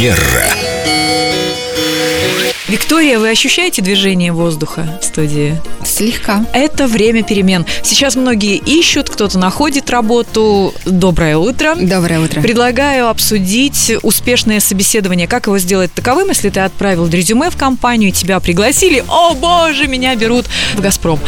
Манера. Виктория, вы ощущаете движение воздуха в студии? Слегка. Это время перемен. Сейчас многие ищут, кто-то находит работу. Доброе утро. Доброе утро. Предлагаю обсудить успешное собеседование. Как его сделать таковым, если ты отправил резюме в компанию, тебя пригласили. О, боже, меня берут в «Газпром».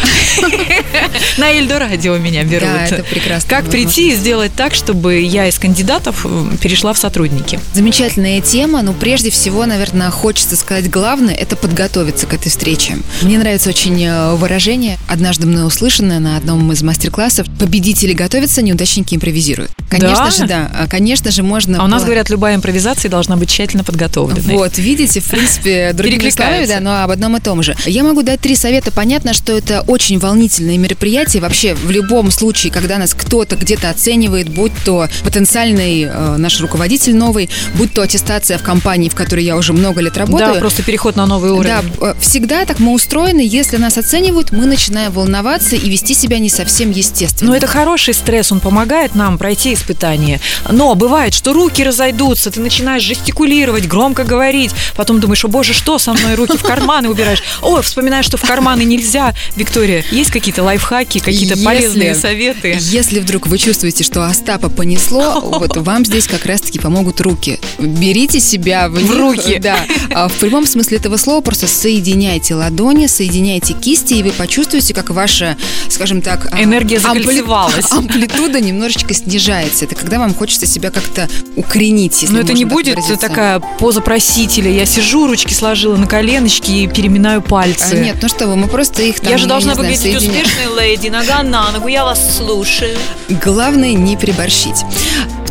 На Эльдо радио меня берут. Да, это прекрасно. Как прийти и сделать так, чтобы я из кандидатов перешла в сотрудники? Замечательная тема, но прежде всего, наверное, хочется сказать главное – это подготовиться к этой встрече. Мне нравится очень э, выражение, однажды мной услышанное на одном из мастер-классов. Победители готовятся, неудачники импровизируют. Конечно Да? же, да. А, Конечно же, можно... А у нас говорят, любая импровизация должна быть тщательно подготовленной. Вот, видите, в принципе, другими Перекликается. словами, да, но об одном и том же. Я могу дать три совета. Понятно, что это очень волнительное мероприятие. Вообще, в любом случае, когда нас кто-то где-то оценивает, будь то потенциальный э, наш руководитель новый, будь то аттестация в компании, в которой я уже много лет работаю. Да, просто переход на новый уровень. Да, э, всегда так мы устроены. Если нас оценивают, мы начинаем волноваться и вести себя не совсем естественно. Но это хороший стресс, он помогает нам пройти испытание. Но бывает, что руки разойдутся, ты начинаешь жестикулировать, громко говорить, потом думаешь, о боже, что со мной, руки в карманы убираешь. Ой, вспоминаешь, что в карманы нельзя. Виктория, есть какие-то лайфхаки, какие-то полезные советы? Если вдруг вы чувствуете, что Остапа понесло, вот вам здесь как раз-таки помогут руки. Берите себя в, В руки. Да. А В прямом смысле этого слова просто соединяйте ладони, соединяйте кисти, и вы почувствуете, как ваша, скажем так... а, Энергия ампли- закольцевалась. Амплитуда немножечко снижается. Это когда вам хочется себя как-то укоренить, Но это не будет выразиться. такая поза просителя. Я сижу, ручки сложила на коленочки и переминаю А, пальцы. Нет, ну что вы, мы просто их там, я же должна выглядеть соединяем. успешной леди, нога на ногу, я вас слушаю. Главное не переборщить.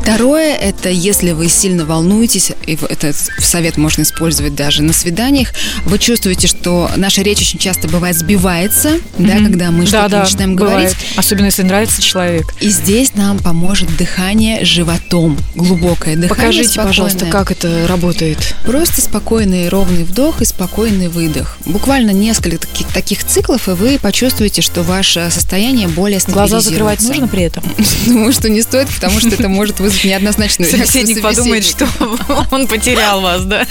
Второе, это если вы сильно волнуетесь, и этот совет можно использовать даже на свиданиях, вы чувствуете, что наша речь очень часто бывает сбивается, да, Мгм. когда мы что-то Да-да, начинаем бывает. говорить. Особенно, если нравится человек. И здесь нам поможет дыхание животом, глубокое дыхание. Покажите, пожалуйста, спокойное. как это работает. Просто спокойный ровный вдох и спокойный выдох. Буквально несколько таких, таких циклов, и вы почувствуете, что ваше состояние более Глаза закрывать стабилизируется. нужно при этом? Думаю, что не стоит, потому что это может вызвать неоднозначную реакцию Собеседник подумает, что он потерял вас, да?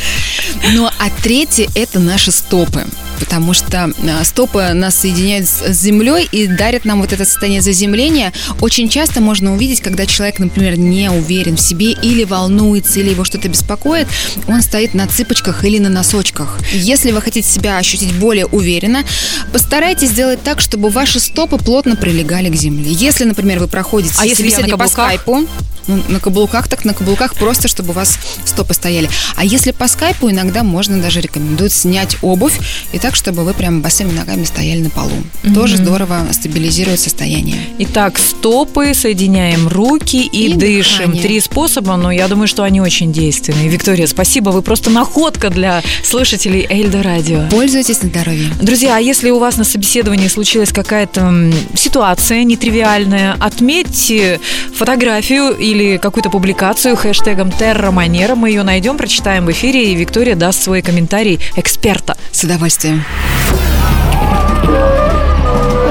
Ну, а третье – это наши стопы. Потому что а, стопы нас соединяют с землей и дарят нам вот это состояние заземления. Очень часто можно увидеть, когда человек, например, не уверен в себе или волнуется, или его что-то беспокоит, он стоит на цыпочках или на носочках. Если вы хотите себя ощутить более уверенно, постарайтесь сделать так, чтобы ваши стопы плотно прилегали к земле. Если, например, вы проходите А если по скайпу, ну, на каблуках, так на каблуках просто, чтобы у вас стопы стояли. А если по скайпу, иногда можно даже рекомендуют снять обувь и так, чтобы вы прям босыми ногами стояли на полу. Тоже здорово стабилизирует состояние. Итак, стопы, соединяем руки и, И дышим. дыхание. Три способа, но я думаю, что они очень действенные. Виктория, спасибо, вы просто находка для слушателей Эльдо Радио. Пользуйтесь на здоровье. Друзья, а если у вас на собеседовании случилась какая-то ситуация нетривиальная, отметьте фотографию или какую-то публикацию хэштегом Терра Манера. Мы ее найдем, прочитаем в эфире, и Виктория даст свой комментарий эксперта. С удовольствием.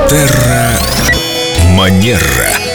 Терра Манера.